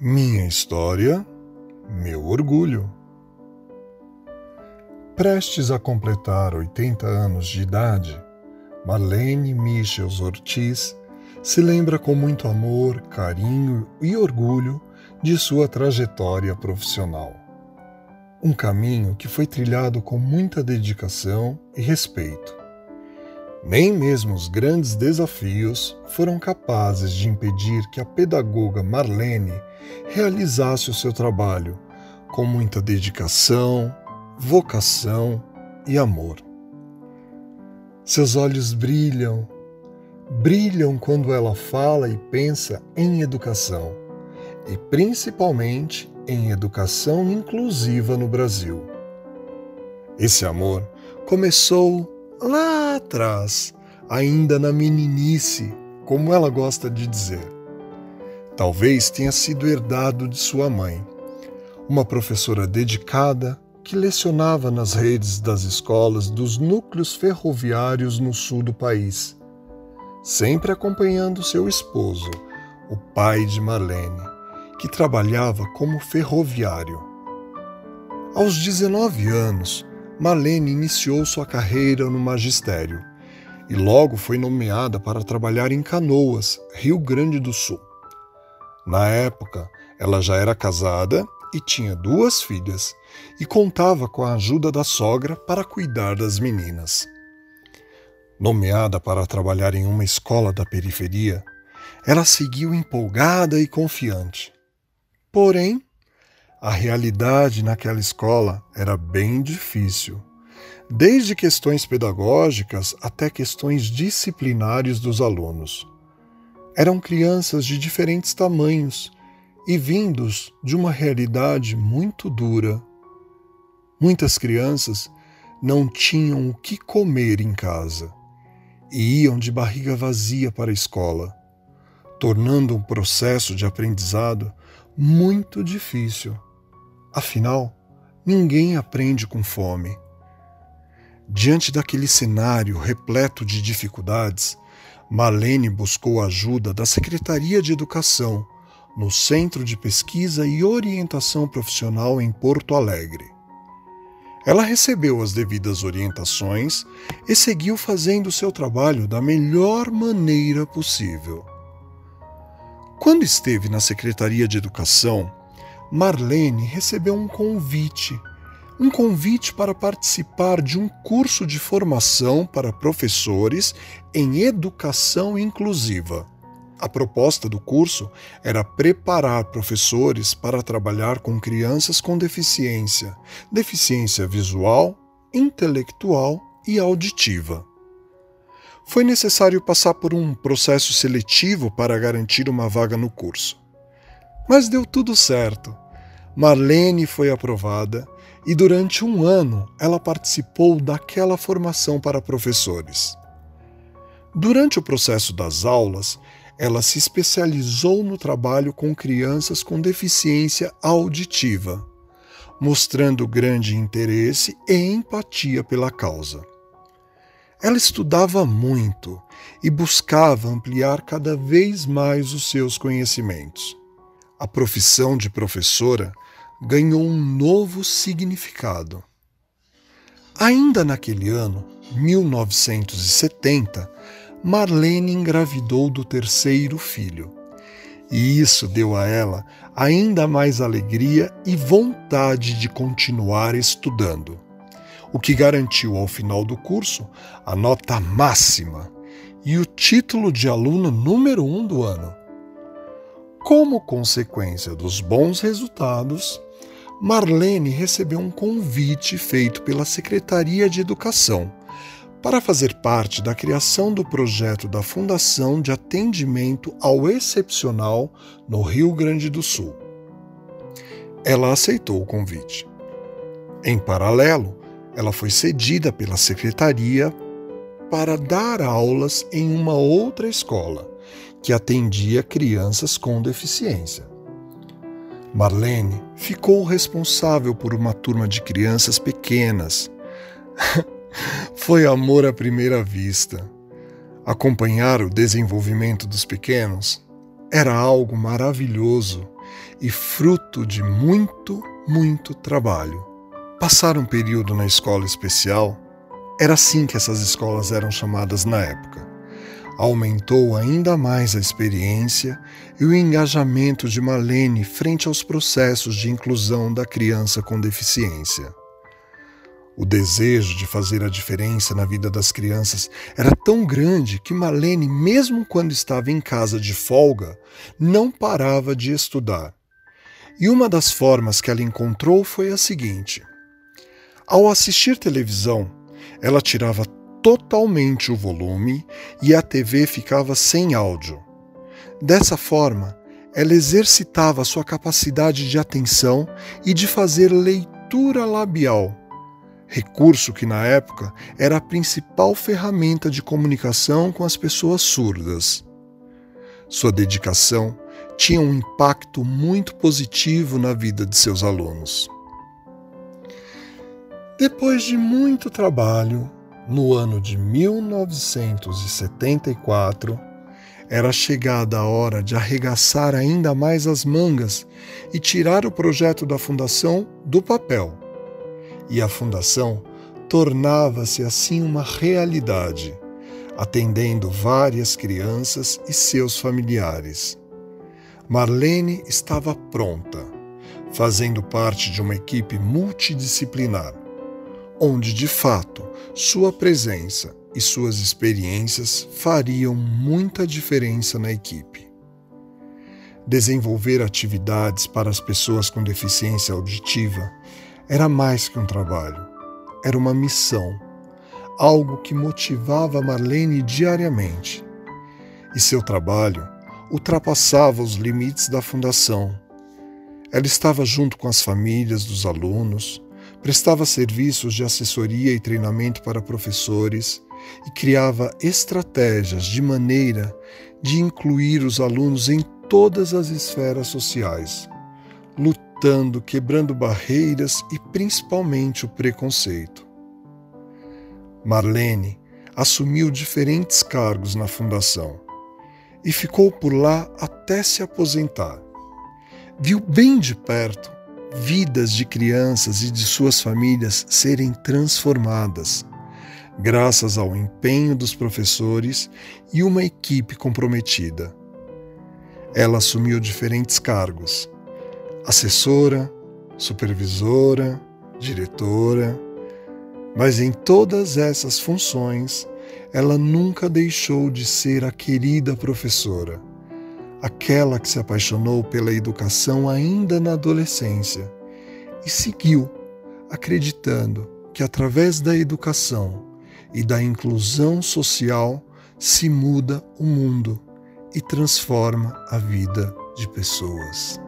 Minha história, meu orgulho. Prestes a completar 80 anos de idade, Marlene Michels Ortiz se lembra com muito amor, carinho e orgulho de sua trajetória profissional. Um caminho que foi trilhado com muita dedicação e respeito. Nem mesmo os grandes desafios foram capazes de impedir que a pedagoga Marlene realizasse o seu trabalho com muita dedicação, vocação e amor. Seus olhos brilham, brilham quando ela fala e pensa em educação, e principalmente em educação inclusiva no Brasil. Esse amor começou lá atrás, ainda na meninice, como ela gosta de dizer. Talvez tenha sido herdado de sua mãe, uma professora dedicada que lecionava nas redes das escolas dos núcleos ferroviários no sul do país, sempre acompanhando seu esposo, o pai de Marlene, que trabalhava como ferroviário. Aos 19 anos, Marlene iniciou sua carreira no magistério e logo foi nomeada para trabalhar em Canoas, Rio Grande do Sul. Na época, ela já era casada e tinha duas filhas e contava com a ajuda da sogra para cuidar das meninas. Nomeada para trabalhar em uma escola da periferia, ela seguiu empolgada e confiante. Porém, a realidade naquela escola era bem difícil, desde questões pedagógicas até questões disciplinares dos alunos. Eram crianças de diferentes tamanhos e vindos de uma realidade muito dura. Muitas crianças não tinham o que comer em casa e iam de barriga vazia para a escola, tornando um processo de aprendizado muito difícil. Afinal, ninguém aprende com fome. Diante daquele cenário repleto de dificuldades, Marlene buscou ajuda da Secretaria de Educação no Centro de Pesquisa e Orientação Profissional em Porto Alegre. Ela recebeu as devidas orientações e seguiu fazendo seu trabalho da melhor maneira possível. Quando esteve na Secretaria de Educação, Marlene recebeu um convite um convite para participar de um curso de formação para professores em educação inclusiva. A proposta do curso era preparar professores para trabalhar com crianças com deficiência, deficiência visual, intelectual e auditiva. Foi necessário passar por um processo seletivo para garantir uma vaga no curso. Mas deu tudo certo. Marlene foi aprovada e durante um ano ela participou daquela formação para professores. Durante o processo das aulas, ela se especializou no trabalho com crianças com deficiência auditiva, mostrando grande interesse e empatia pela causa. Ela estudava muito e buscava ampliar cada vez mais os seus conhecimentos. A profissão de professora ganhou um novo significado. Ainda naquele ano, 1970, Marlene engravidou do terceiro filho. E isso deu a ela ainda mais alegria e vontade de continuar estudando, o que garantiu ao final do curso a nota máxima e o título de aluna número um do ano. Como consequência dos bons resultados, Marlene recebeu um convite feito pela Secretaria de Educação para fazer parte da criação do projeto da Fundação de Atendimento ao Excepcional no Rio Grande do Sul. Ela aceitou o convite. Em paralelo, ela foi cedida pela secretaria para dar aulas em uma outra escola que atendia crianças com deficiência. Marlene ficou responsável por uma turma de crianças pequenas. Foi amor à primeira vista. Acompanhar o desenvolvimento dos pequenos era algo maravilhoso e fruto de muito, muito trabalho. Passar um período na escola especial era assim que essas escolas eram chamadas na época. Aumentou ainda mais a experiência e o engajamento de Marlene frente aos processos de inclusão da criança com deficiência. O desejo de fazer a diferença na vida das crianças era tão grande que Marlene, mesmo quando estava em casa de folga, não parava de estudar. E uma das formas que ela encontrou foi a seguinte: ao assistir televisão, ela tirava totalmente o volume e a TV ficava sem áudio. Dessa forma, ela exercitava sua capacidade de atenção e de fazer leitura labial recurso que na época era a principal ferramenta de comunicação com as pessoas surdas. Sua dedicação tinha um impacto muito positivo na vida de seus alunos. Depois de muito trabalho, no ano de 1974, era chegada a hora de arregaçar ainda mais as mangas e tirar o projeto da fundação do papel e a fundação tornava-se assim uma realidade, atendendo várias crianças e seus familiares. Marlene estava pronta, fazendo parte de uma equipe multidisciplinar, onde de fato sua presença e suas experiências fariam muita diferença na equipe. Desenvolver atividades para as pessoas com deficiência auditiva era mais que um trabalho, era uma missão, algo que motivava Marlene diariamente. E seu trabalho ultrapassava os limites da fundação. Ela estava junto com as famílias dos alunos, prestava serviços de assessoria e treinamento para professores e criava estratégias de maneira de incluir os alunos em todas as esferas sociais, lutando, quebrando barreiras e principalmente o preconceito. Marlene assumiu diferentes cargos na fundação e ficou por lá até se aposentar. Viu bem de perto vidas de crianças e de suas famílias serem transformadas, graças ao empenho dos professores e uma equipe comprometida. Ela assumiu diferentes cargos assessora, supervisora, diretora, mas em todas essas funções ela nunca deixou de ser a querida professora, aquela que se apaixonou pela educação ainda na adolescência e seguiu, acreditando que através da educação e da inclusão social se muda o mundo e transforma a vida de pessoas.